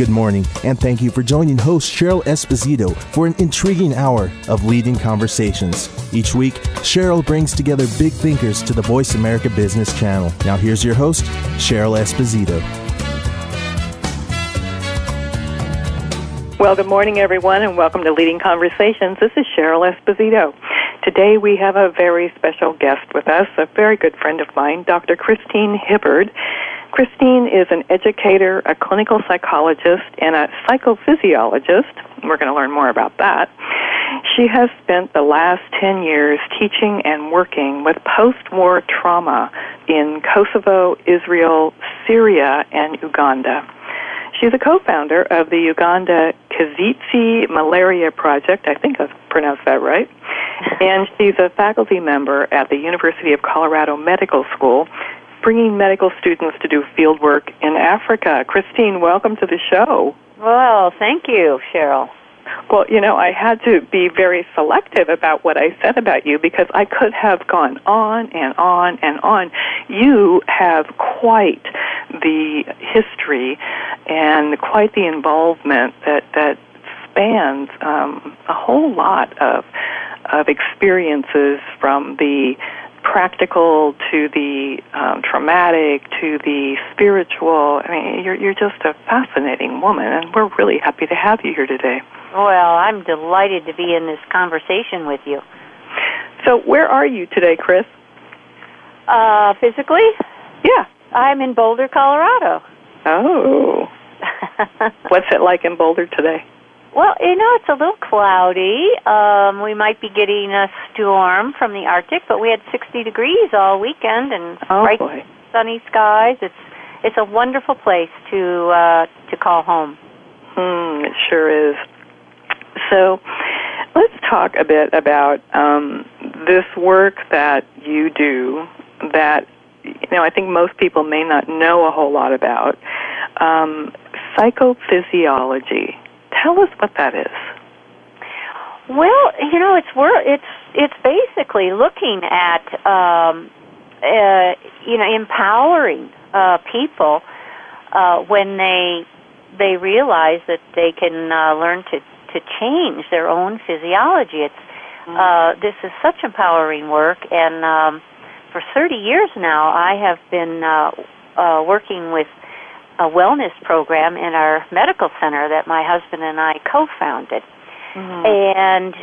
Good morning, and thank you for joining host Cheryl Esposito for an intriguing hour of leading conversations. Each week, Cheryl brings together big thinkers to the Voice America Business Channel. Now, here's your host, Cheryl Esposito. Well, good morning, everyone, and welcome to Leading Conversations. This is Cheryl Esposito. Today we have a very special guest with us, a very good friend of mine, Dr. Christine Hibbard. Christine is an educator, a clinical psychologist, and a psychophysiologist. We're going to learn more about that. She has spent the last 10 years teaching and working with post war trauma in Kosovo, Israel, Syria, and Uganda. She's a co-founder of the Uganda Kisiizi Malaria Project. I think I've pronounced that right. And she's a faculty member at the University of Colorado Medical School, bringing medical students to do field work in Africa. Christine, welcome to the show. Well, thank you, Cheryl. Well, you know, I had to be very selective about what I said about you because I could have gone on and on and on. You have quite the history and quite the involvement that that spans um, a whole lot of of experiences from the practical to the um, traumatic to the spiritual. I mean, you're you're just a fascinating woman, and we're really happy to have you here today. Well, I'm delighted to be in this conversation with you. So, where are you today, Chris? Uh, physically? Yeah. I'm in Boulder, Colorado. Oh. What's it like in Boulder today? Well, you know, it's a little cloudy. Um, we might be getting a storm from the Arctic, but we had 60 degrees all weekend and oh, bright boy. sunny skies. It's it's a wonderful place to uh, to call home. Hmm, it sure is. So, let's talk a bit about um, this work that you do that you know I think most people may not know a whole lot about um, psychophysiology. Tell us what that is. Well, you know, it's it's it's basically looking at um, uh, you know empowering uh, people uh, when they they realize that they can uh, learn to to change their own physiology. It's uh, this is such empowering work, and um, for 30 years now, I have been uh, uh, working with a wellness program in our medical center that my husband and I co-founded. Mm-hmm. And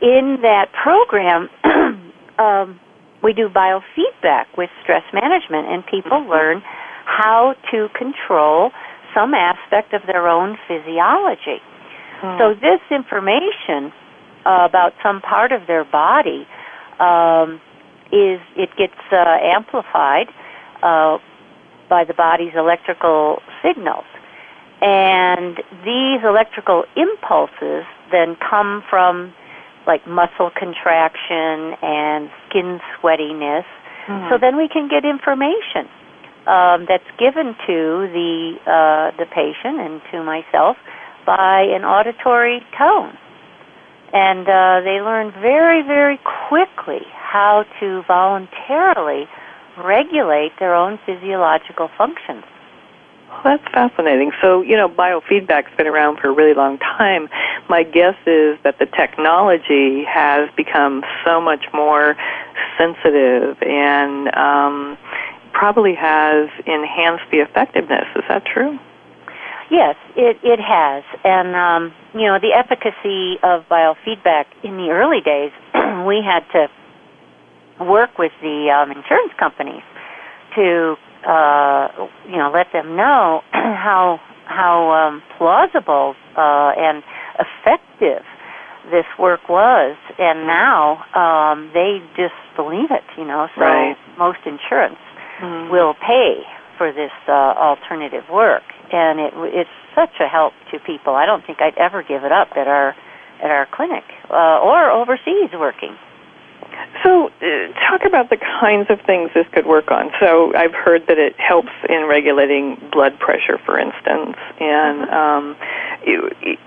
in that program, um, we do biofeedback with stress management, and people Mm-hmm. learn how to control some aspect of their own physiology. Hmm. So this information uh, about some part of their body um, is it gets uh, amplified uh, by the body's electrical signals, and these electrical impulses then come from like muscle contraction and skin sweatiness. Hmm. So then we can get information um, that's given to the uh, the patient and to myself by an auditory tone. And uh, they learn very, very quickly how to voluntarily regulate their own physiological functions. Well, that's fascinating. So, you know, biofeedback's been around for a really long time. My guess is that the technology has become so much more sensitive and um, probably has enhanced the effectiveness. Is that true? Yes, it, it has. And, um, you know, the efficacy of biofeedback in the early days, we had to work with the um, insurance companies to uh, you know let them know how how um, plausible uh, and effective this work was, and now um, they just believe it. You know, so Right. most insurance Mm. will pay for this uh, alternative work, and it it's such a help to people. I don't think I'd ever give it up at our at our clinic uh, or overseas working. So, uh, talk about the kinds of things this could work on. So, I've heard that it helps in regulating blood pressure, for instance. And um,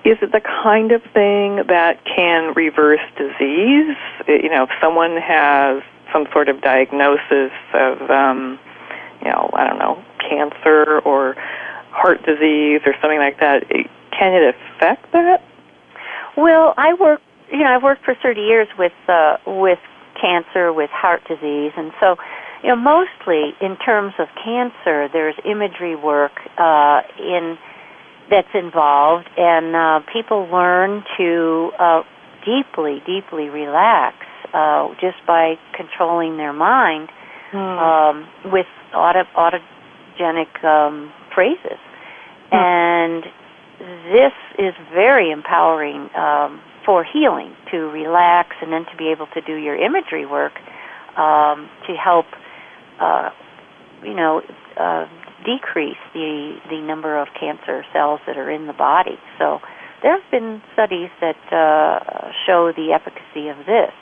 is it the kind of thing that can reverse disease? You know, if someone has some sort of diagnosis of, um, you know, I don't know, cancer or heart disease or something like that, can it affect that? Well, I work. You know, I've worked for 30 years with uh, with cancer, with heart disease, and so you know, mostly in terms of cancer, there's imagery work uh, in that's involved, and uh, people learn to uh, deeply, deeply relax uh, just by controlling their mind um, with auto, autogenic um, phrases, and this is very empowering um, for healing to relax and then to be able to do your imagery work um, to help, uh, you know, uh, decrease the the number of cancer cells that are in the body. So there have been studies that uh, show the efficacy of this.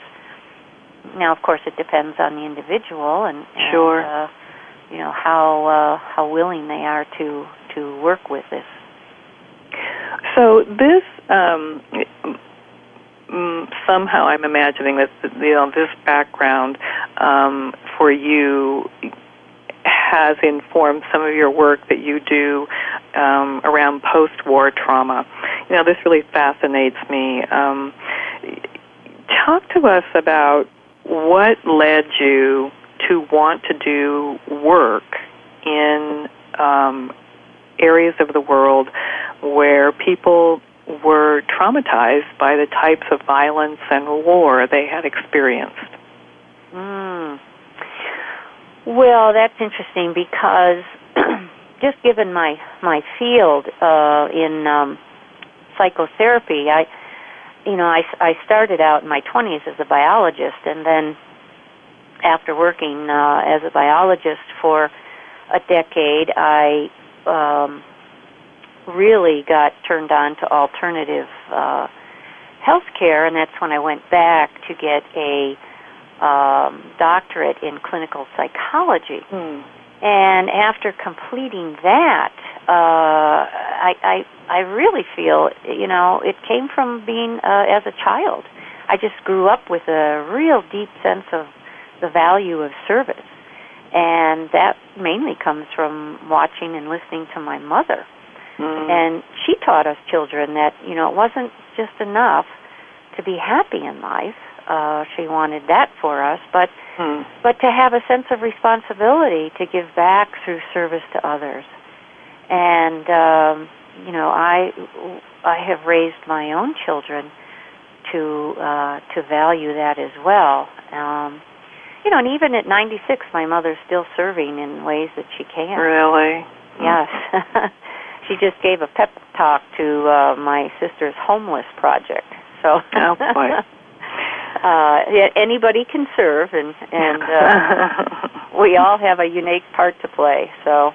Now, of course, it depends on the individual and, and Sure. uh, you know how uh, how willing they are to to work with this. So this um, mm, somehow I'm imagining that you know this background um, for you has informed some of your work that you do um, around post-war trauma. You know, this really fascinates me. Um, talk to us about what led you to want to do work in um, areas of the world where people were traumatized by the types of violence and war they had experienced. Mm. Well, that's interesting because just given my my field uh, in um, psychotherapy, I you know I I started out in my 20s as a biologist, and then after working uh, as a biologist for a decade, I um, really got turned on to alternative uh, healthcare, and that's when I went back to get a um, doctorate in clinical psychology. And after completing that, uh, I, I I really feel you know it came from being uh, as a child. I just grew up with a real deep sense of the value of service, and that mainly comes from watching and listening to my mother. And she taught us children that you know it wasn't just enough to be happy in life. Uh, she wanted that for us, but Hmm. but to have a sense of responsibility to give back through service to others. And um, you know, I I have raised my own children to uh, to value that as well. Um, you know, and even at 96, my mother's still serving in ways that she can. Really? Yes. she just gave a pep talk to uh, my sister's homeless project. So Oh, boy. uh, yeah, anybody can serve, and and uh, we all have a unique part to play. So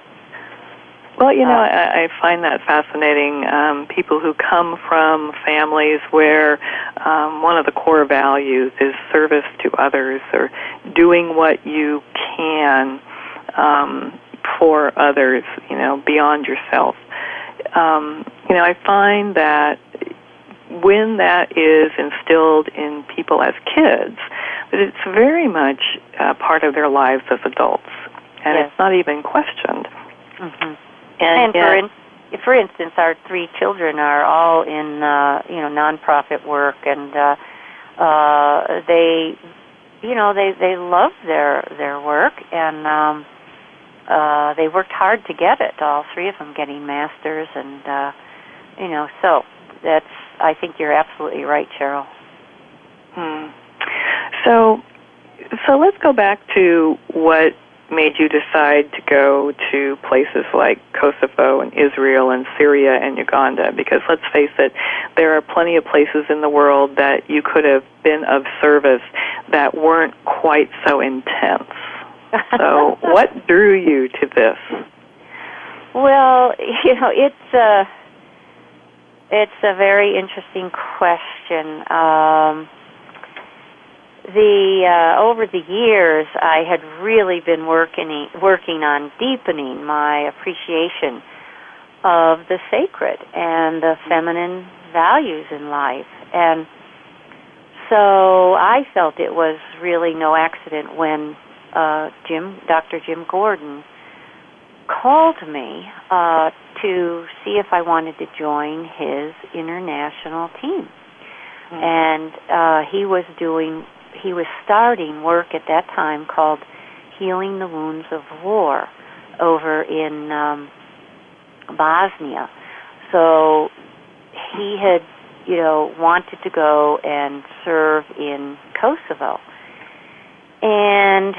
Well, you know, Uh, I, I find that fascinating. Um, people who come from families where um, one of the core values is service to others or doing what you can um, for others, you know, beyond yourself. Um, you know, I find that when that is instilled in people as kids, that it's very much uh, part of their lives as adults, and Yes. it's not even questioned. hmm And, and for in, for instance, our three children are all in uh, you know nonprofit work, and uh, uh, they you know they they love their their work, and um, uh, they worked hard to get it. All three of them getting masters, and uh, you know so that's I think you're absolutely right, Cheryl. Hmm. So, so let's go back to what made you decide to go to places like Kosovo and Israel and Syria and Uganda? Because let's face it, there are plenty of places in the world that you could have been of service that weren't quite so intense. So, what drew you to this? Well, you know, it's a it's a very interesting question. Um, the uh, over the years, I had really been working working on deepening my appreciation of the sacred and the feminine values in life, and so I felt it was really no accident when uh, Jim, Dr. Jim Gordon, called me uh, to see if I wanted to join his international team. Mm-hmm. And uh, he was doing, he was starting work at that time called Healing the Wounds of War over in um, Bosnia. So he had, you know, wanted to go and serve in Kosovo. And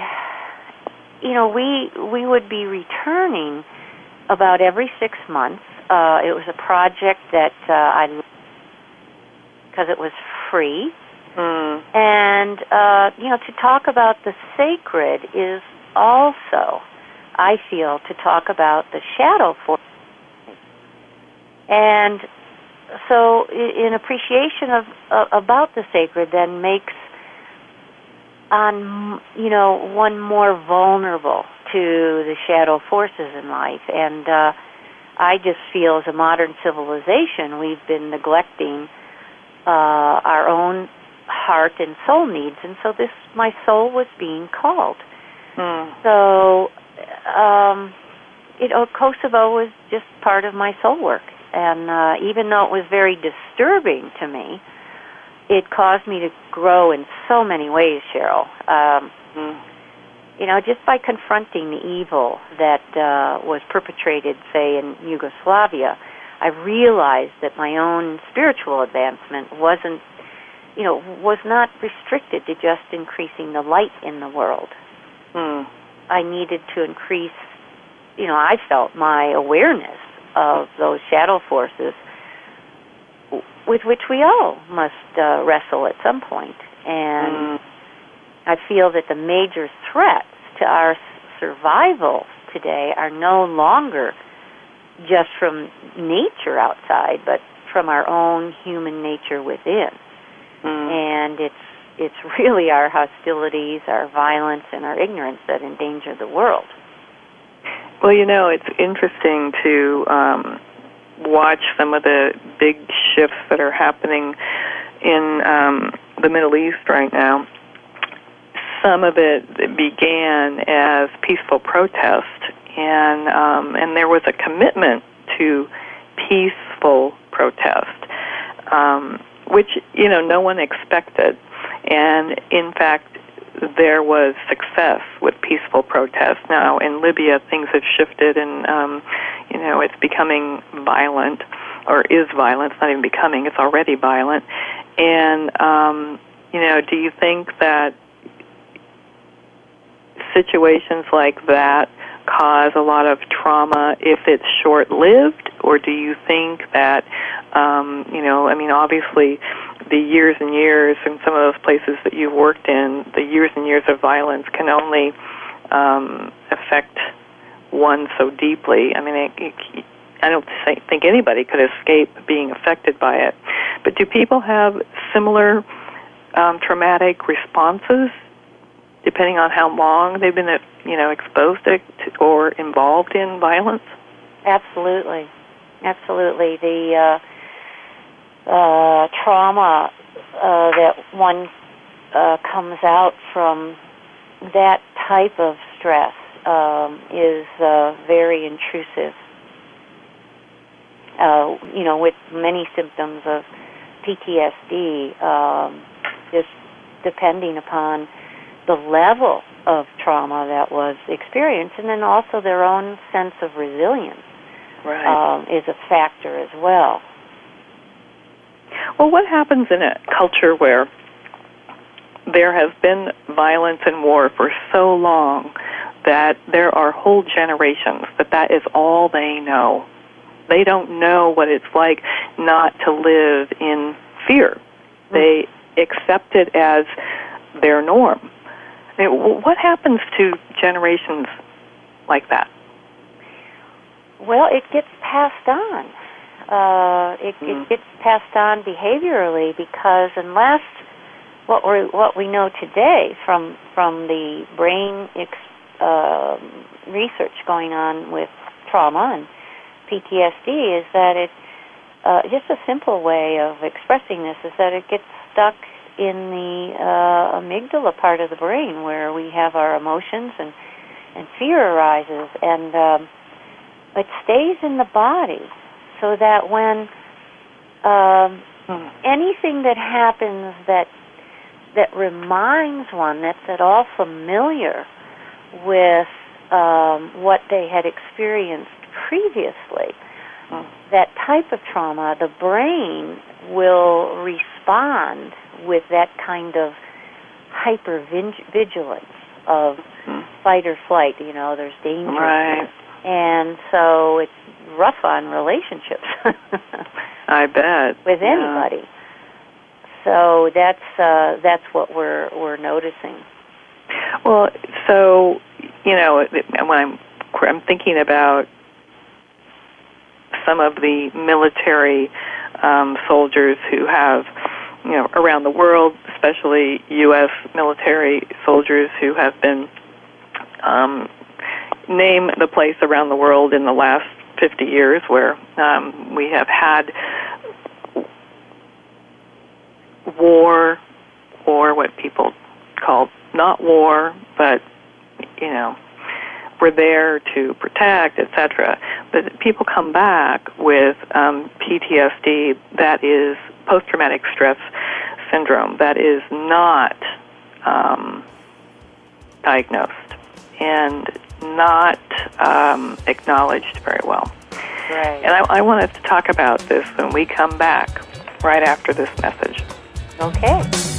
you know, we we would be returning about every six months. Uh, it was a project that uh, I because it was free, mm. and uh, you know, to talk about the sacred is also, I feel, to talk about the shadow force, and so in appreciation of uh, about the sacred, then makes on you know one more vulnerable to the shadow forces in life. And uh i just feel as a modern civilization we've been neglecting uh our own heart and soul needs. And so this my soul was being called. Mm. so um you know kosovo was just part of my soul work. And uh even though it was very disturbing to me it caused me to grow in so many ways, Cheryl. Um, you know, just by confronting the evil that uh, was perpetrated, say, in Yugoslavia, I realized that my own spiritual advancement wasn't, you know, was not restricted to just increasing the light in the world. Mm. I needed to increase, you know, I felt my awareness of those shadow forces with which we all must uh, wrestle at some point. And mm. I feel that the major threats to our survival today are no longer just from nature outside, but from our own human nature within. Mm. And it's it's really our hostilities, our violence, and our ignorance that endanger the world. Well, you know, it's interesting to um, watch some of the big shifts that are happening in um, the Middle East right now. Some of it began as peaceful protest, and um, and there was a commitment to peaceful protest, um, which you know no one expected, and in fact there was success with peaceful protest. Now in Libya, things have shifted, and um, you know it's becoming violent, or is violent. It's not even becoming; it's already violent. And um, you know, do you think that situations like that cause a lot of trauma if it's short-lived, or do you think that um, you know? I mean, obviously the years and years in some of those places that you've worked in, the years and years of violence can only um, affect one so deeply. I mean, it, it, I don't think anybody could escape being affected by it. But do people have similar um, traumatic responses depending on how long they've been, you know, exposed to or involved in violence? Absolutely, absolutely. The uh, uh, trauma uh, that one uh, comes out from that type of stress um, is uh, very intrusive. Uh, you know, with many symptoms of PTSD, um, just depending upon the level of trauma that was experienced, and then also their own sense of resilience right. um, is a factor as well. Well, what happens in a culture where there has been violence and war for so long that there are whole generations that that is all they know. They don't know what it's like not to live in fear. They accept it as their norm. What happens to generations like that? Well, it gets passed on. Uh, it, mm. it hmm. gets passed on behaviorally because unless what we what we know today from from the brain ex, uh, research going on with trauma and PTSD is that it uh, just a simple way of expressing this is that it gets stuck in the uh, amygdala part of the brain where we have our emotions and and fear arises and um, it stays in the body so that when um, hmm. anything that happens that that reminds one that's at all familiar with um, what they had experienced previously, hmm. that type of trauma, the brain will respond with that kind of hyper vigilance of hmm. fight or flight. You know, there's danger. Right. And so it's rough on relationships. I bet. With yeah. anybody. So that's uh, that's what we're we're noticing. Well, so you know, when I'm I'm thinking about some of the military um, soldiers who have, you know, around the world, especially U.S. military soldiers who have been um, name the place around the world in the last 50 years where um, we have had war or what people call not war, but you know, we're there to protect, etc. But people come back with um, PTSD that is post-traumatic stress syndrome that is not um, diagnosed and not um, acknowledged very well. Right. And I, I want us to talk about this when we come back right after this message. Okay.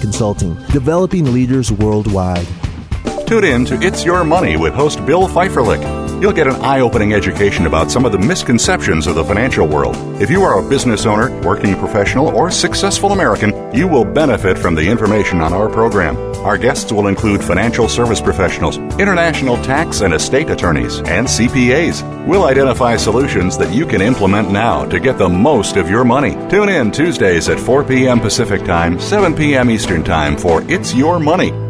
Consulting, developing leaders worldwide. Tune in to It's Your Money with host Bill Pfeifferlich. You'll get an eye opening education about some of the misconceptions of the financial world. If you are a business owner, working professional, or successful American, you will benefit from the information on our program. Our guests will include financial service professionals, international tax and estate attorneys, and CPAs. We'll identify solutions that you can implement now to get the most of your money. Tune in Tuesdays at 4 p.m. Pacific Time, 7 p.m. Eastern Time for It's Your Money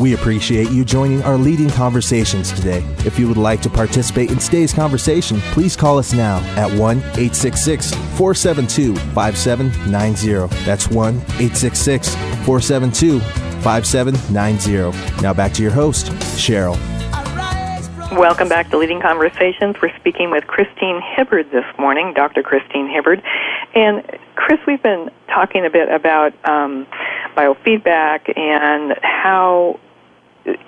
We appreciate you joining our leading conversations today. If you would like to participate in today's conversation, please call us now at 1 866 472 5790. That's 1 866 472 5790. Now back to your host, Cheryl. Welcome back to Leading Conversations. We're speaking with Christine Hibbard this morning, Dr. Christine Hibbard. And Chris, we've been talking a bit about um, biofeedback and how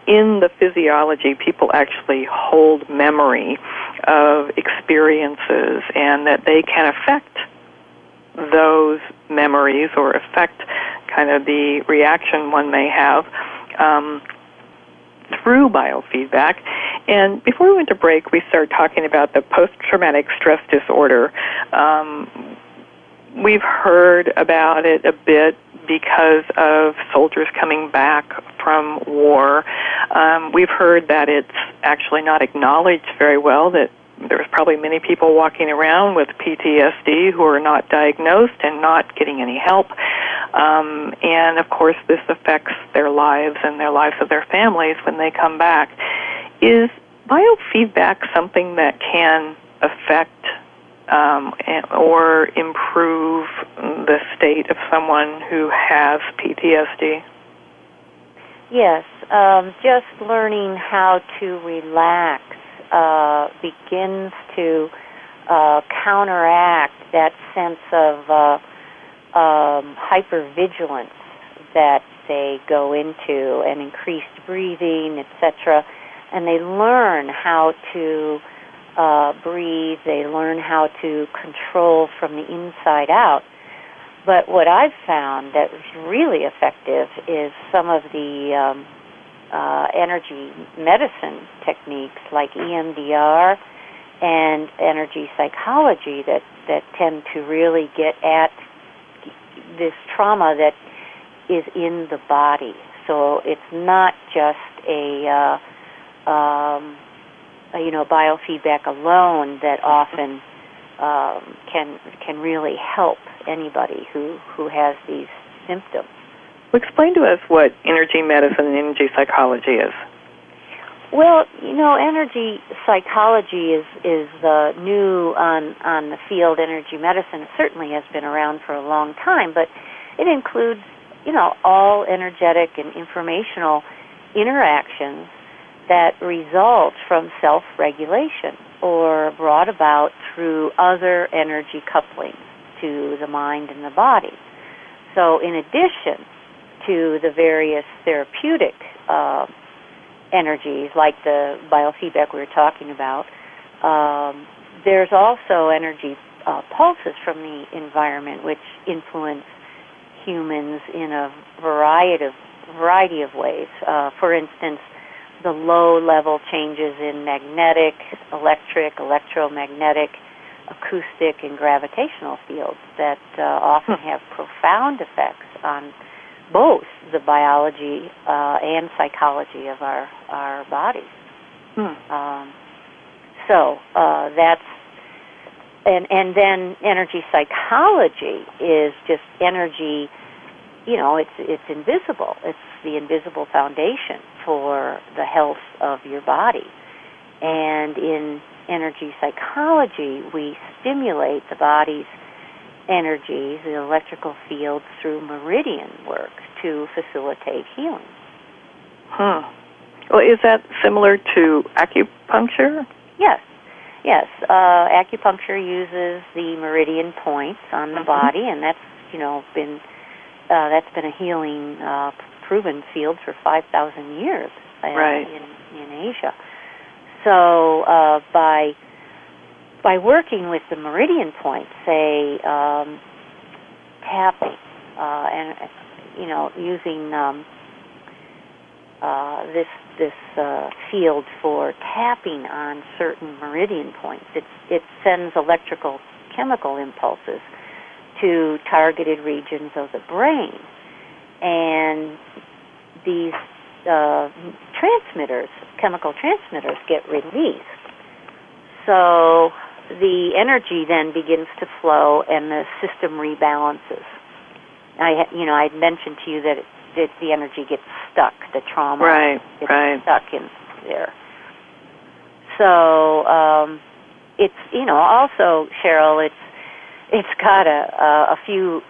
in the physiology people actually hold memory of experiences and that they can affect those memories or affect kind of the reaction one may have. Um, through biofeedback. And before we went to break, we started talking about the post traumatic stress disorder. Um, we've heard about it a bit because of soldiers coming back from war. Um, we've heard that it's actually not acknowledged very well that there's probably many people walking around with PTSD who are not diagnosed and not getting any help. Um, and of course, this affects their lives and their lives of their families when they come back. Is biofeedback something that can affect um, or improve the state of someone who has PTSD? Yes, um, just learning how to relax uh, begins to uh, counteract that sense of uh, um, hypervigilance that they go into and increased breathing, etc. And they learn how to uh, breathe. They learn how to control from the inside out. But what I've found that was really effective is some of the um, uh, energy medicine techniques like EMDR and energy psychology that, that tend to really get at this trauma that is in the body. So it's not just a, uh, um, you know biofeedback alone that often um, can can really help anybody who who has these symptoms. Well, explain to us what energy medicine and energy psychology is. Well, you know, energy psychology is is uh, new on on the field. Energy medicine certainly has been around for a long time, but it includes, you know, all energetic and informational interactions that result from self-regulation or brought about through other energy couplings to the mind and the body. So, in addition to the various therapeutic uh, energies, like the biofeedback we were talking about. Um, there's also energy uh, pulses from the environment which influence humans in a variety of variety of ways. Uh, for instance, the low level changes in magnetic, electric, electromagnetic, acoustic, and gravitational fields that uh, often have profound effects on both the biology uh, and psychology of our our bodies. Hmm. Um, so uh, that's and and then energy psychology is just energy. You know, it's it's invisible. It's the invisible foundation for the health of your body. And in energy psychology, we stimulate the body's energies, the electrical fields through meridian work to facilitate healing. Huh. Well, is that similar to acupuncture? Yes. Yes. Uh, acupuncture uses the meridian points on the mm-hmm. body, and that's you know been uh, that's been a healing uh, proven field for five thousand years uh, right. in in Asia. So uh, by by working with the meridian points, say um, tapping uh, and you know using um, uh, this this uh, field for tapping on certain meridian points, it it sends electrical chemical impulses to targeted regions of the brain, and these uh, transmitters, chemical transmitters, get released. So the energy then begins to flow and the system rebalances. I, you know, I had mentioned to you that, it, that the energy gets stuck, the trauma right, gets right. stuck in there. So um, it's, you know, also Cheryl, it's it's got a, a, a few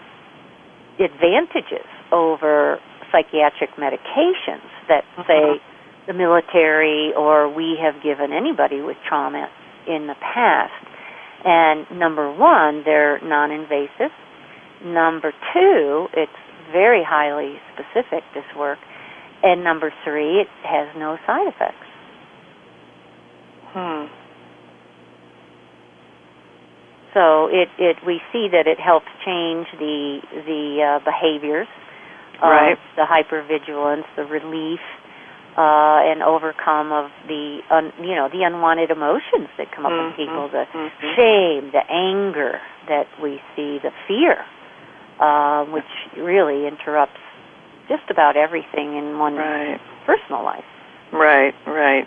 advantages over psychiatric medications that say the military or we have given anybody with trauma in the past. And number one, they're non-invasive. Number two, it's very highly specific, this work. And number three, it has no side effects. Hmm. So it, it we see that it helps change the the uh, behaviors Right. the hypervigilance, the relief, uh, and overcome of the un, you know the unwanted emotions that come up in Mhm, people, the mhm. shame, the anger that we see, the fear, uh, which really interrupts just about everything in one's Right. personal life. Right, right.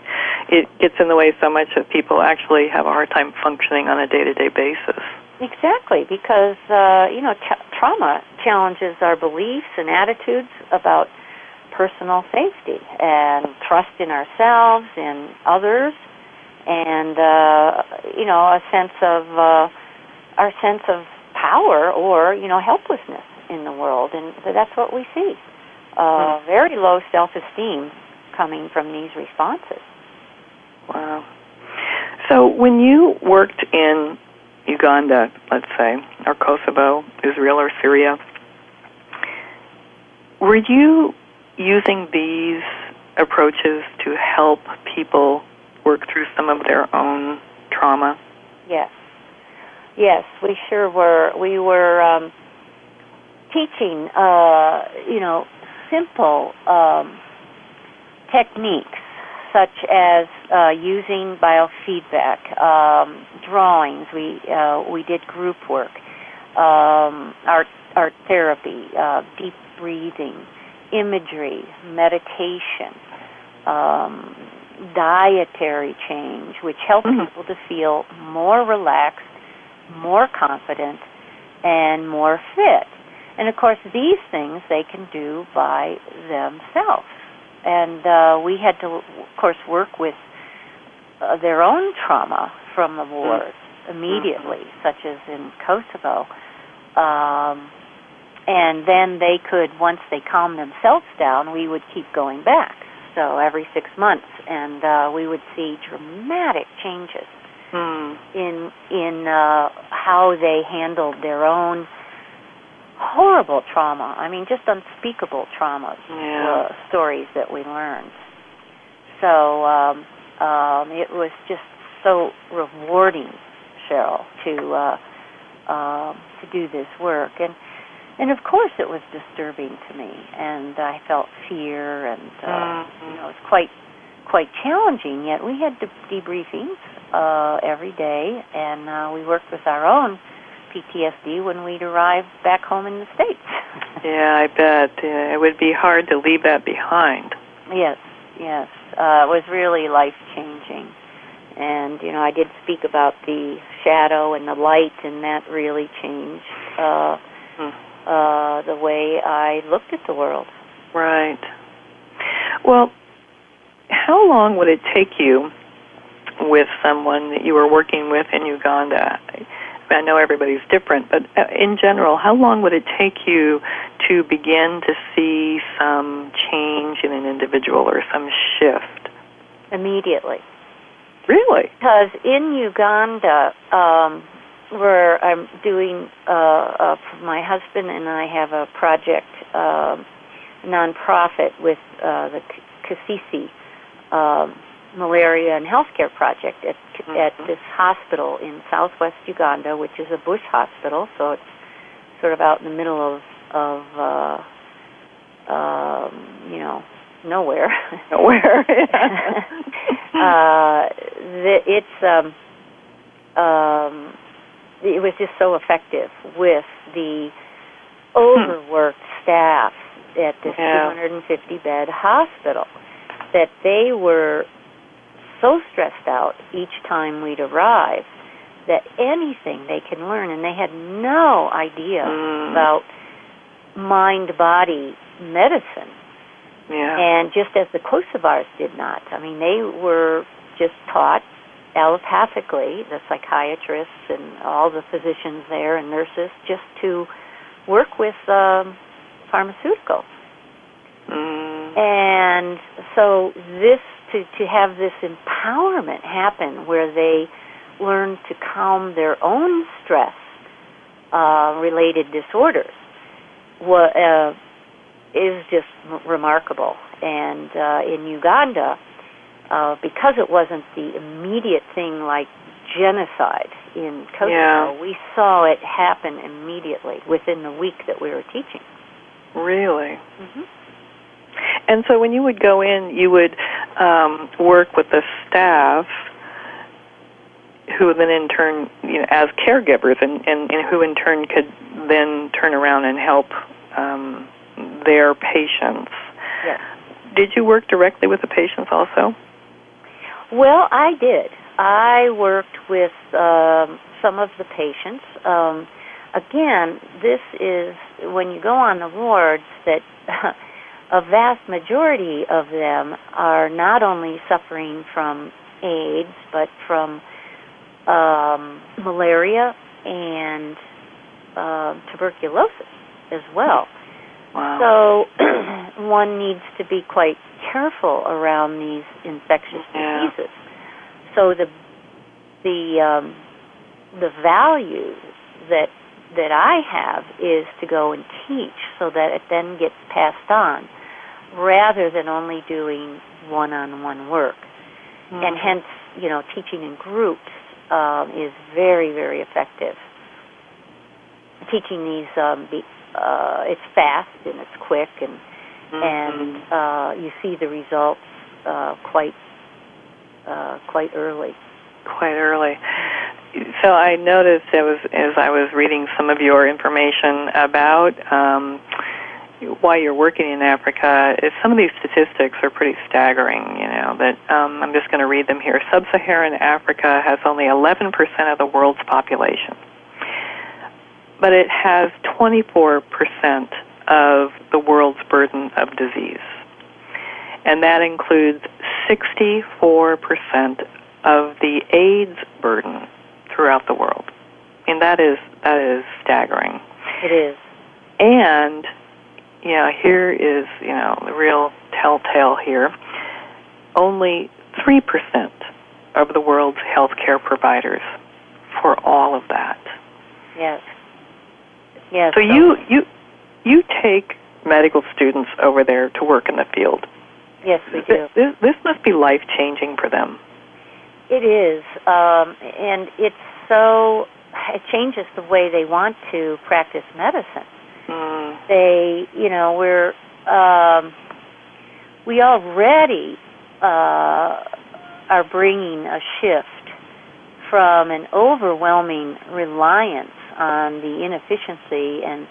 It gets in the way so much that people actually have a hard time functioning on a day-to-day basis. Exactly, because uh, you know tra- trauma challenges our beliefs and attitudes about personal safety and trust in ourselves and others, and uh, you know a sense of uh, our sense of power or you know helplessness in the world, and so that's what we see. Uh, very low self-esteem coming from these responses. Wow. So when you worked in Uganda, let's say, or Kosovo, Israel, or Syria, were you using these approaches to help people work through some of their own trauma? Yes. Yes, we sure were. We were um, teaching, uh, you know, simple um, techniques such as uh, using biofeedback, um, drawings. We uh, we did group work, um, art art therapy, uh, deep breathing, imagery, meditation, um, dietary change, which help Mhm. people to feel more relaxed, more confident, and more fit. And of course, these things they can do by themselves. And uh, we had to, of course, work with uh, their own trauma from the wars immediately, such as in Kosovo. Um, and then they could, once they calmed themselves down, we would keep going back. So every six months, and uh, we would see dramatic changes Hmm. in in uh, how they handled their own horrible trauma. I mean, just unspeakable trauma Yeah. uh, stories that we learned. So um, um, it was just so rewarding, Cheryl, to uh, um to do this work, and and of course it was disturbing to me, and I felt fear, and uh, Mhm. you know, it was quite quite challenging. Yet we had de- debriefings uh, every day, and uh, we worked with our own PTSD when we'd arrived back home in the states. Yeah, I bet. Yeah, it would be hard to leave that behind. yes, yes, uh, it was really life changing. And you know, I did speak about the shadow and the light, and that really changed uh, Hmm. uh, the way I looked at the world. Right. Well, how long would it take you with someone that you were working with in Uganda? I know everybody's different, but uh, in general, how long would it take you to begin to see some change in an individual or some shift? Immediately. Really? because in Uganda, um, where I'm doing, uh, uh, my husband and I have a project, um, nonprofit with uh, the Kisiizi um, Malaria and Healthcare Project at at this hospital in southwest Uganda, which is a bush hospital, so it's sort of out in the middle of of uh, um, you know nowhere. Where? uh, the, it's um, um, it was just so effective with the overworked staff at this Yeah. 250 bed hospital that they were so stressed out each time we'd arrive that anything they can learn and they had no idea Mm. about mind body medicine yeah. and just as the Kosovars did not. I mean, they were just taught allopathically, the psychiatrists and all the physicians there and nurses, just to work with um, pharmaceuticals. Mm. And so this to to have this empowerment happen where they learn to calm their own stress uh, related disorders wa- uh, is just m- remarkable. And uh, in Uganda, uh, because it wasn't the immediate thing like genocide in Kosovo, Yeah. we saw it happen immediately within the week that we were teaching. Really? Mm-hmm. And so when you would go in, you would um, work with the staff who then in turn, you know, as caregivers and, and, and who in turn could then turn around and help um, their patients. Yes. Did you work directly with the patients also? Well, I did. I worked with um, some of the patients. Um, again, this is when you go on the wards that a vast majority of them are not only suffering from AIDS, but from um, malaria and uh, tuberculosis as well. Wow. So one needs to be quite careful around these infectious Yeah. diseases. So the the um, the value that that I have is to go and teach so that it then gets passed on, rather than only doing one-on-one work. And hence, you know, teaching in groups um, is very very effective. Teaching these um, be, uh, it's fast and it's quick and and uh, you see the results uh, quite uh, quite early. Quite early. So I noticed was as I was reading some of your information about um, why you're working in Africa. Is some of these statistics are pretty staggering. You know that um, I'm just going to read them here. Sub-Saharan Africa has only 11% of the world's population, but it has 24% of the world's burden of disease, and that includes 64% of the AIDS burden throughout the world. And that is that is staggering. It is. And you know, here is, you know, the real telltale here. Only 3% of the world's healthcare providers for all of that. Yes. Yes. So you you you take medical students over there to work in the field. Yes, we do. This, this must be life changing for them. It is, um, and it's so it changes the way they want to practice medicine. Mm. They, you know, we're um, we already uh, are bringing a shift from an overwhelming reliance on the inefficiency and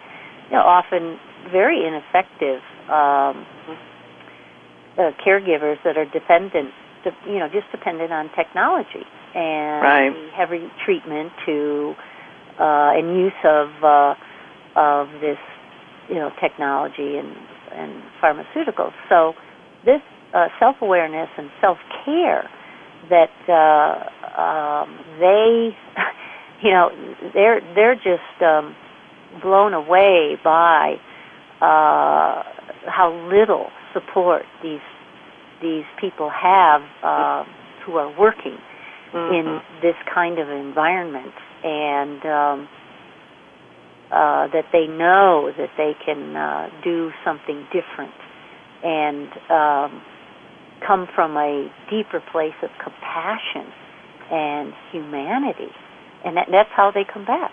you know, often very ineffective um, uh, caregivers that are dependent, de- you know, just dependent on technology and Right. heavy treatment to uh, and use of uh, of this, you know, technology and and pharmaceuticals. So this uh, self awareness and self care that uh, um, they, you know, they're they're just um, blown away by uh, how little support these these people have uh, who are working in this kind of environment, and um, uh, that they know that they can uh, do something different and um, come from a deeper place of compassion and humanity, and that, that's how they come back.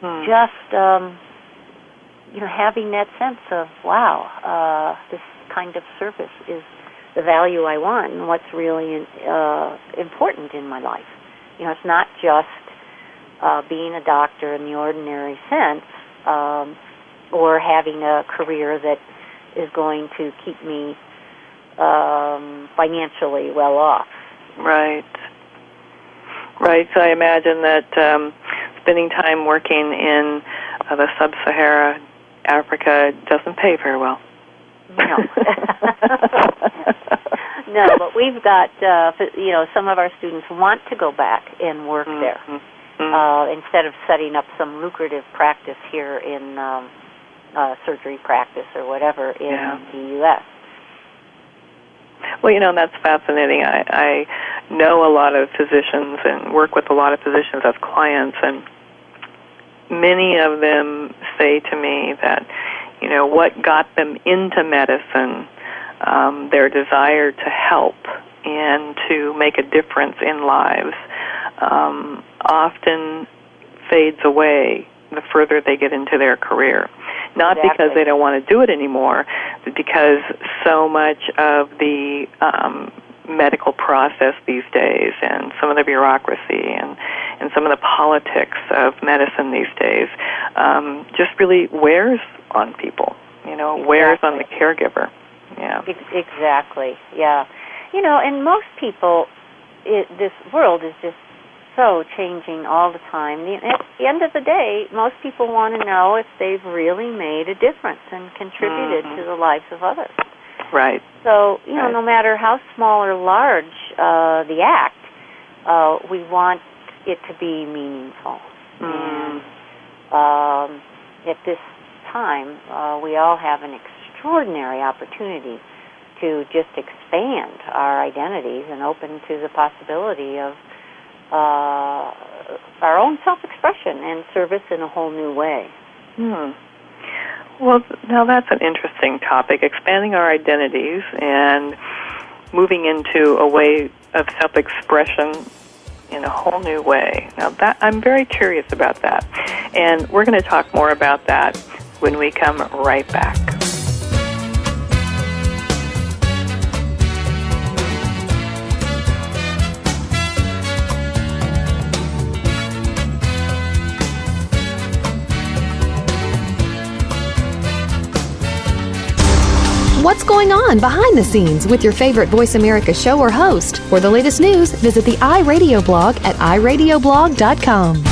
Hmm. Just um, you know, having that sense of wow, uh, this kind of service is the value I want and what's really uh, important in my life. You know, it's not just uh, being a doctor in the ordinary sense, um, or having a career that is going to keep me um, financially well off. Right. Right. So I imagine that um, spending time working in uh, the sub-Sahara Africa doesn't pay very well. No. no, but we've got uh, you know some of our students want to go back and work there Mhm. uh, instead of setting up some lucrative practice here in um, uh, surgery practice or whatever in Yeah. the U.S. Well, you know, that's fascinating. I, I know a lot of physicians and work with a lot of physicians as clients, and many of them say to me that, you know, what got them into medicine, um, their desire to help and to make a difference in lives, um, often fades away the further they get into their career. Not because they don't want to do it anymore, but because so much of the um, medical process these days and some of the bureaucracy and, and some of the politics of medicine these days um, just really wears on people, you know, wears on the caregiver. Yeah. Exactly. Yeah. You know, and most people, it, this world is just so changing all the time. The, at the end of the day, most people want to know if they've really made a difference and contributed Mhm. to the lives of others. Right. So, you know, Right. no matter how small or large uh, the act, uh, we want it to be meaningful. Mm. Um, at this time, uh, we all have an extraordinary opportunity to just expand our identities and open to the possibility of uh, our own self-expression and service in a whole new way. Hmm. Well, now that's an interesting topic, expanding our identities and moving into a way of self-expression in a whole new way. Now that I'm very curious about that. And we're going to talk more about that when we come right back. What's going on behind the scenes with your favorite Voice America show or host? For the latest news, visit the iRadio blog at iradioblog.com.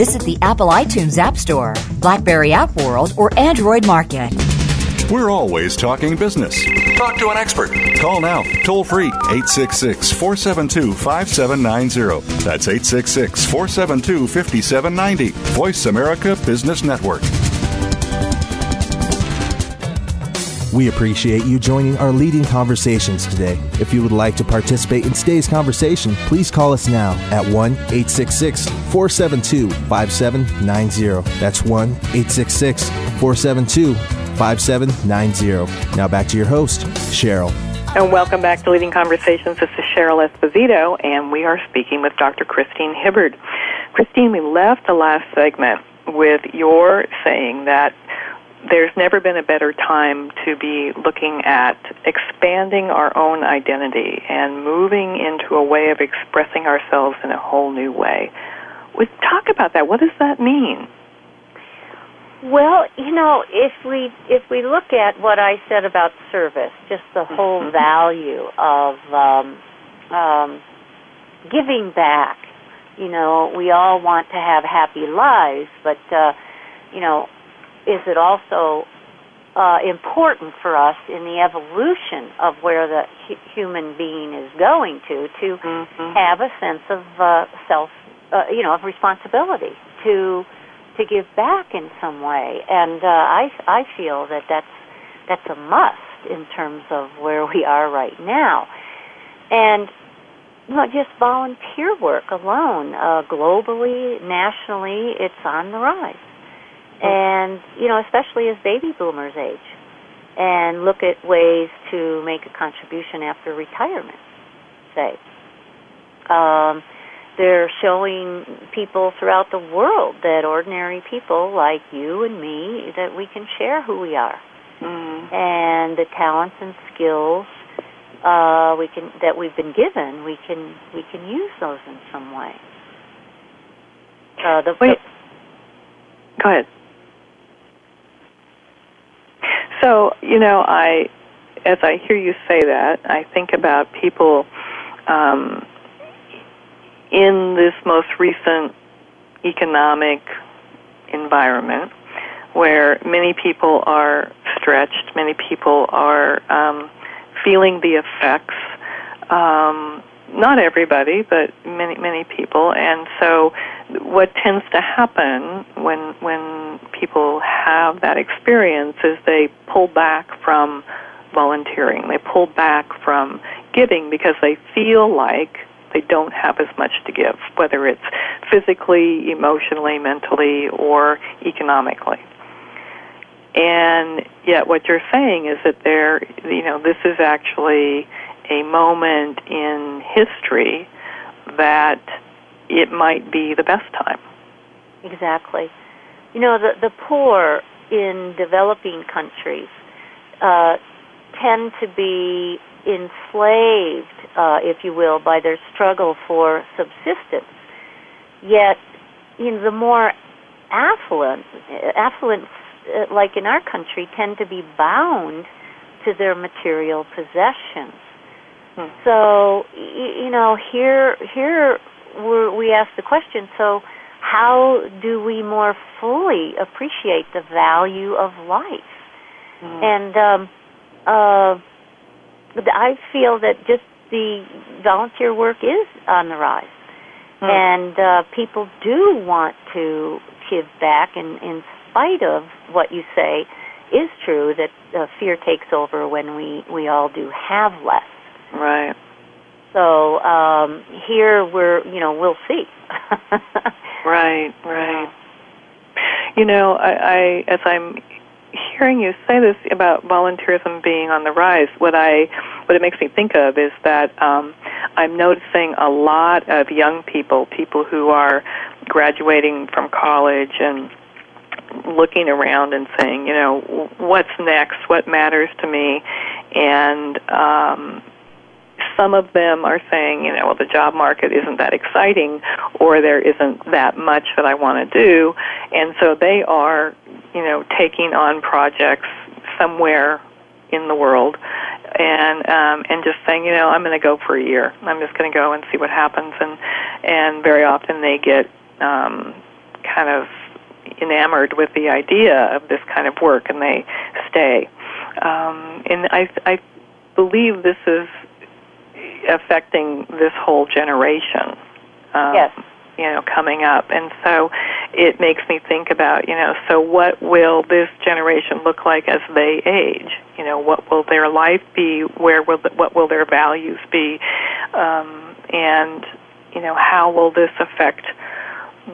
Visit the Apple iTunes App Store, Blackberry App World, or Android Market. We're always talking business. Talk to an expert. Call now, toll free, 866 472 5790. That's 866 472 5790. Voice America Business Network. We appreciate you joining our leading conversations today. If you would like to participate in today's conversation, please call us now at 1 866 472 5790. That's 1 866 472 5790. Now back to your host, Cheryl. And welcome back to Leading Conversations. This is Cheryl Esposito, and we are speaking with Dr. Christine Hibbard. Christine, we left the last segment with your saying that there's never been a better time to be looking at expanding our own identity and moving into a way of expressing ourselves in a whole new way. We talk about that. What does that mean? Well, you know, if we if we look at what I said about service, just the whole value of um, um, giving back, you know, we all want to have happy lives, but uh, you know, is it also uh, important for us in the evolution of where the hu- human being is going to to Mm-hmm. have a sense of uh, self, uh, you know, of responsibility to to give back in some way, and uh, I I feel that that's that's a must in terms of where we are right now, and not just volunteer work alone, uh, globally, nationally, it's on the rise. And, you know, especially as baby boomers age and look at ways to make a contribution after retirement, say. Um, they're showing people throughout the world that ordinary people like you and me, that we can share who we are. Mm. And the talents and skills uh, we can that we've been given, we can we can use those in some way. Uh, the, Wait. Go ahead. So, you know, I, as I hear you say that, I think about people um, in this most recent economic environment where many people are stretched, many people are um, feeling the effects. Um, not everybody, but many many people, and so what tends to happen when when people have that experience is they pull back from volunteering. They pull back from giving because they feel like they don't have as much to give, whether it's physically, emotionally, mentally, or economically. And yet, what you're saying is that there, you know, this is actually a moment in history that it might be the best time. Exactly. You know, the the poor in developing countries uh, tend to be enslaved, uh, if you will, by their struggle for subsistence. Yet, you know, the more affluent, affluent, uh, like in our country, tend to be bound to their material possessions. Hmm. So, y- you know, here, here we're, we ask the question. So, how do we more fully appreciate the value of life? And um, uh, I feel that just the volunteer work is on the rise, and uh, people do want to give back. And in spite of what you say is true, that uh, fear takes over when we we all do have less. Right. So um, here we're, you know, we'll see. Right, right. You know, I, I as I'm hearing you say this about volunteerism being on the rise, what I what it makes me think of is that um, I'm noticing a lot of young people, people who are graduating from college and looking around and saying, you know, what's next? What matters to me? And um, some of them are saying, you know, well, the job market isn't that exciting, or there isn't that much that I want to do, and so they are, you know, taking on projects somewhere in the world, and um, and just saying, you know, I'm going to go for a year. I'm just going to go and see what happens, and and very often they get um, kind of enamored with the idea of this kind of work, and they stay. Um, and I I believe this is affecting this whole generation. Um, Yes. You know, coming up, and so it makes me think about you know, so what will this generation look like as they age? You know, what will their life be? Where will the, what will their values be? Um, and you know, how will this affect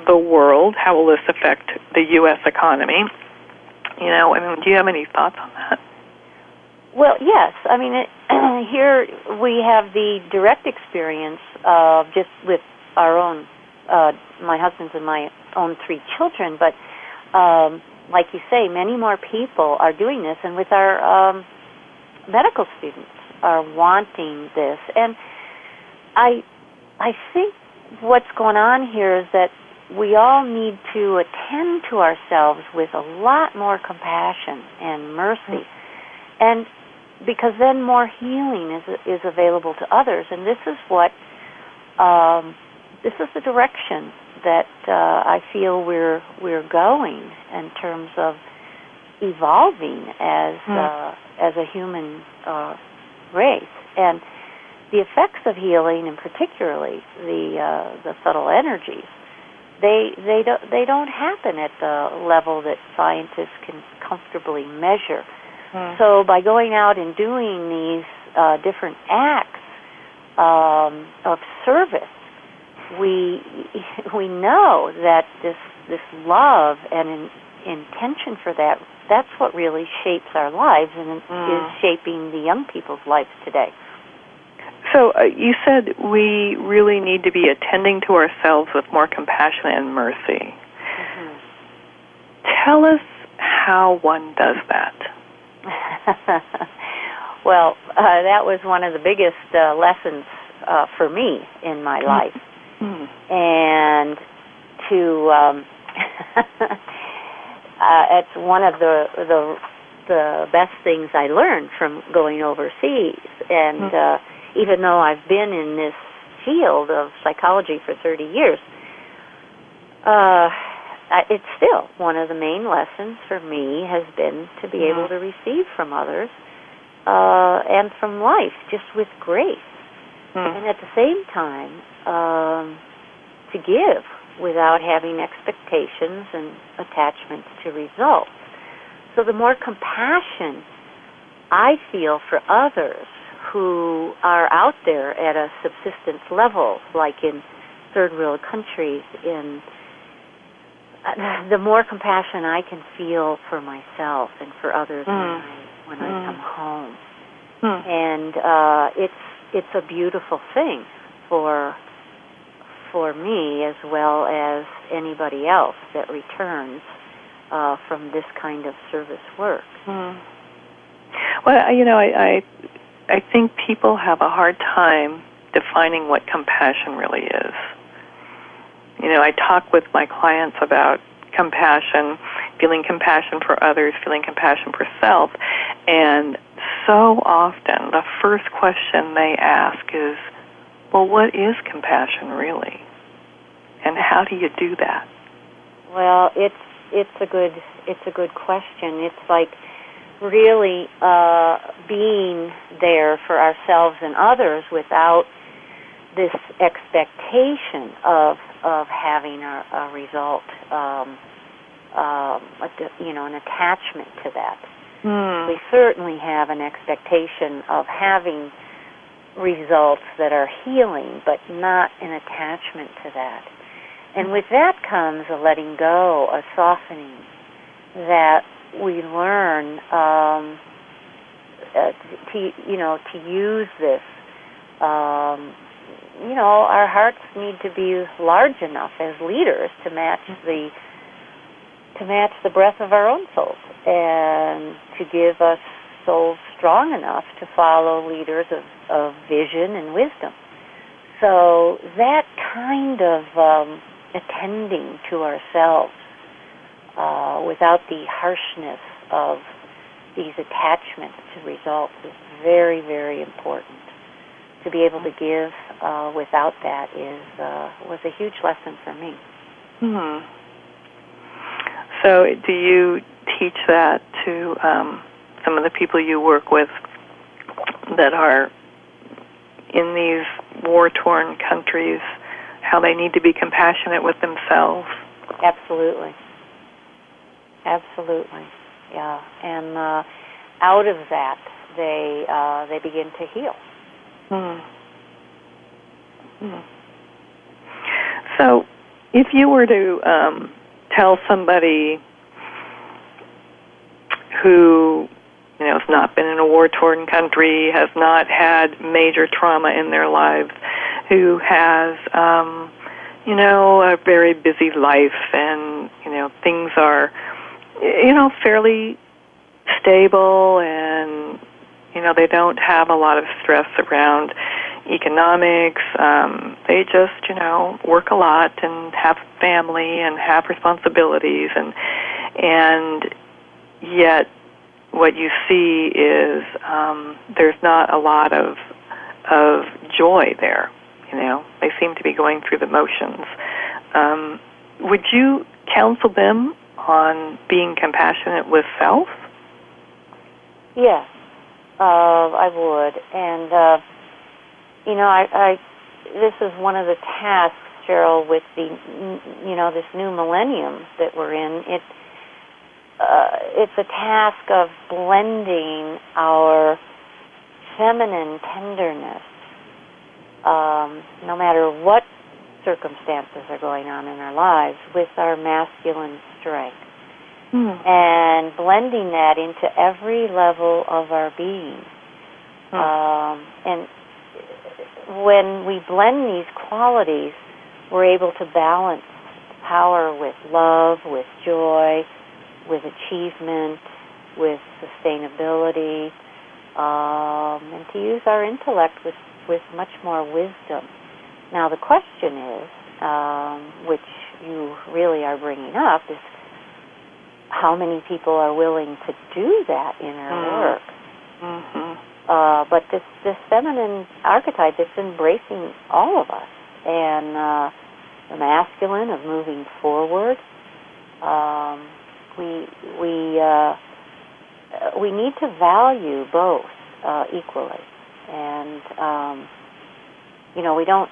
the world? How will this affect the U.S. economy? You know, I mean, do you have any thoughts on that? Well, yes. I mean, it, here we have the direct experience of just with our own, uh, my husband's and my own three children. But um, like you say, many more people are doing this, and with our um, medical students are wanting this. And I, I think what's going on here is that we all need to attend to ourselves with a lot more compassion and mercy. And because then more healing is is available to others, and this is what um, this is the direction that uh, I feel we're we're going in terms of evolving as Mm. uh, as a human uh, race, and the effects of healing, and particularly the uh, the subtle energies, they they don't they don't happen at the level that scientists can comfortably measure. Mm. So by going out and doing these uh, different acts um, of service, we we know that this this love and in, intention for that that's what really shapes our lives and Mm. is shaping the young people's lives today. So uh, you said we really need to be attending to ourselves with more compassion and mercy. Tell us how one does that. well, uh, that was one of the biggest uh, lessons uh, for me in my life, Mm. and to um, uh, it's one of the the the best things I learned from going overseas. And uh, even though I've been in this field of psychology for 30 years, uh, I- it's still one of the main lessons for me has been to be able to receive from others uh, and from life just with grace. And at the same time, um, to give without having expectations and attachments to results. So the more compassion I feel for others who are out there at a subsistence level, like in third world countries, in uh, the more compassion I can feel for myself and for others when Mm. I when I Mm. come home, Hmm. and uh, it's it's a beautiful thing for for me as well as anybody else that returns uh, from this kind of service work. Mm. Well, you know, I, I I think people have a hard time defining what compassion really is. You know, I talk with my clients about compassion, feeling compassion for others, feeling compassion for self, and so often the first question they ask is, "Well, what is compassion really? And how do you do that?" Well, it's it's a good it's a good question. It's like really uh, being there for ourselves and others without this expectation of of having a, a result, um, um, a, you know, an attachment to that. Hmm. We certainly have an expectation of having results that are healing, but not an attachment to that. And with that comes a letting go, a softening that we learn um, uh, to you know to use this. Um, know, our hearts need to be large enough as leaders to match the to match the breath of our own souls, and to give us souls strong enough to follow leaders of, of vision and wisdom. So that kind of um, attending to ourselves uh, without the harshness of these attachments to results is very, very important. To be able to give uh, without that is uh, was a huge lesson for me. Hmm. So, do you teach that to um, some of the people you work with that are in these war-torn countries? How they need to be compassionate with themselves? Absolutely. Absolutely. Yeah. And uh, out of that, they uh, they begin to heal. Hmm. Hmm. So, if you were to um, tell somebody who, you know, has not been in a war-torn country, has not had major trauma in their lives, who has, um, you know, a very busy life, and you know, things are, you know, fairly stable, and you know, they don't have a lot of stress around economics. Um, they just, you know, work a lot and have family and have responsibilities, and and yet what you see is um, there's not a lot of of joy there. You know, they seem to be going through the motions. Um, would you counsel them on being compassionate with self? Yes, uh, I would, and uh, you know, I, I this is one of the tasks, Cheryl, with the you know this new millennium that we're in. It uh, it's a task of blending our feminine tenderness, um, no matter what circumstances are going on in our lives, with our masculine strength. Hmm. And blending that into every level of our being. Hmm. Um, and when we blend these qualities, we're able to balance power with love, with joy, with achievement, with sustainability, um, and to use our intellect with, with much more wisdom. Now, the question is, um, which you really are bringing up, is how many people are willing to do that inner Mm. work? Mm-hmm. Uh, but this this feminine archetype, is embracing all of us, and uh, the masculine of moving forward. Um, we we uh, we need to value both uh, equally, and um, you know we don't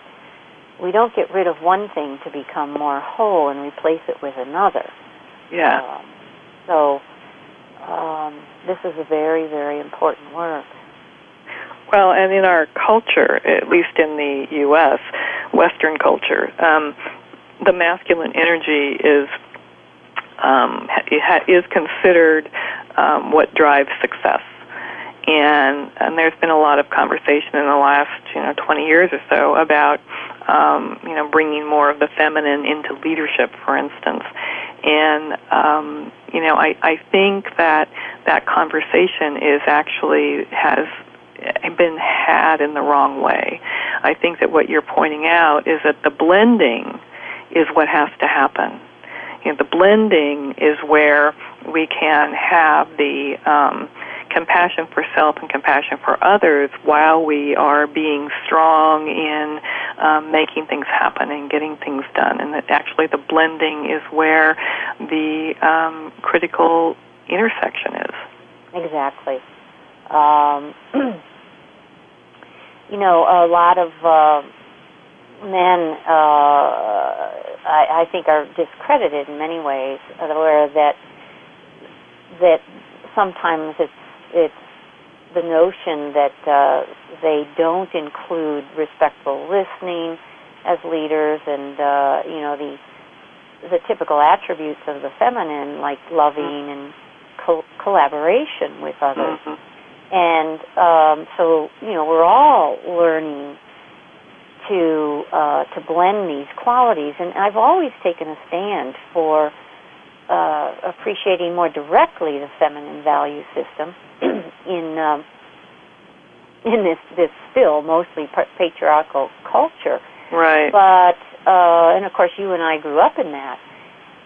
we don't get rid of one thing to become more whole and replace it with another. Yeah. Um, so um, this is a very very important work. Well, and in our culture, at least in the U.S., Western culture, um, the masculine energy is um, is considered um, what drives success. And and there's been a lot of conversation in the last you know 20 years or so about um, you know bringing more of the feminine into leadership, for instance. And um, you know I I think that that conversation is actually has been had in the wrong way. I think that what you're pointing out is that the blending is what has to happen. You know, the blending is where we can have the um, compassion for self and compassion for others while we are being strong in um, making things happen and getting things done. And that actually the blending is where the um, critical intersection is. Exactly. Um, you know, a lot of uh, men, uh, I, I think, are discredited in many ways, where that that sometimes it's it's the notion that uh, they don't include respectful listening as leaders, and uh, you know the the typical attributes of the feminine, like loving and co- collaboration with others. Mhm. And um, so, you know, we're all learning to uh, to blend these qualities. And I've always taken a stand for uh, appreciating more directly the feminine value system in um, in this this still mostly patriarchal culture. Right. But uh, and of course, you and I grew up in that.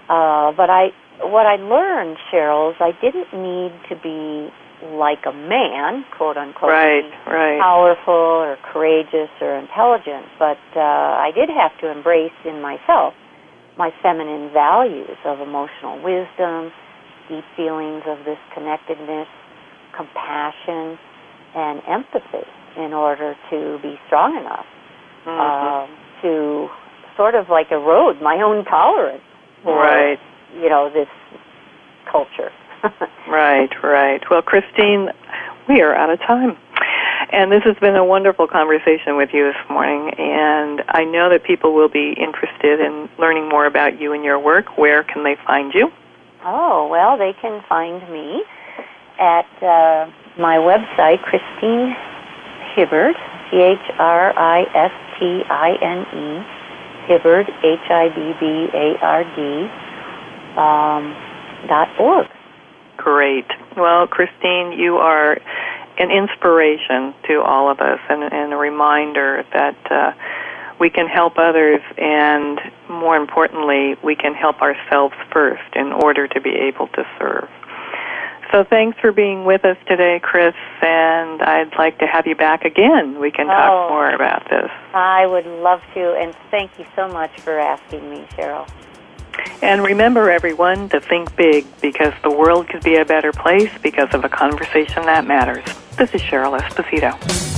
Uh, but I, what I learned, Cheryl, is I didn't need to be like a man, quote unquote, Right, right. powerful or courageous or intelligent. But uh, I did have to embrace in myself my feminine values of emotional wisdom, deep feelings of this connectedness, compassion, and empathy in order to be strong enough Mhm. um, to sort of like erode my own tolerance for Right. you know this culture. Right, right. Well, Christine, we are out of time. And this has been a wonderful conversation with you this morning, and I know that people will be interested in learning more about you and your work. Where can they find you? oh well, they can find me at uh, my website, Christine Hibbard, C H R I S T I N E, Hibbard, H I B B A R D, um, dot org. Great. Well, Christine, you are an inspiration to all of us and, and a reminder that uh, we can help others and, more importantly, we can help ourselves first in order to be able to serve. So thanks for being with us today, Chris, and I'd like to have you back again. We can talk Oh. more about this. I would love to, and thank you so much for asking me, Cheryl. And remember, everyone, to think big because the world could be a better place because of a conversation that matters. This is Cheryl Esposito.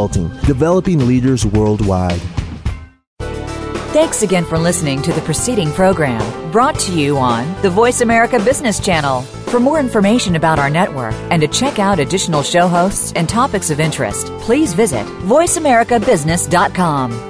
Consulting, developing leaders worldwide. Thanks again for listening to the preceding program brought to you on the Voice America Business Channel. For more information about our network and to check out additional show hosts and topics of interest, please visit voiceamericabusiness.com.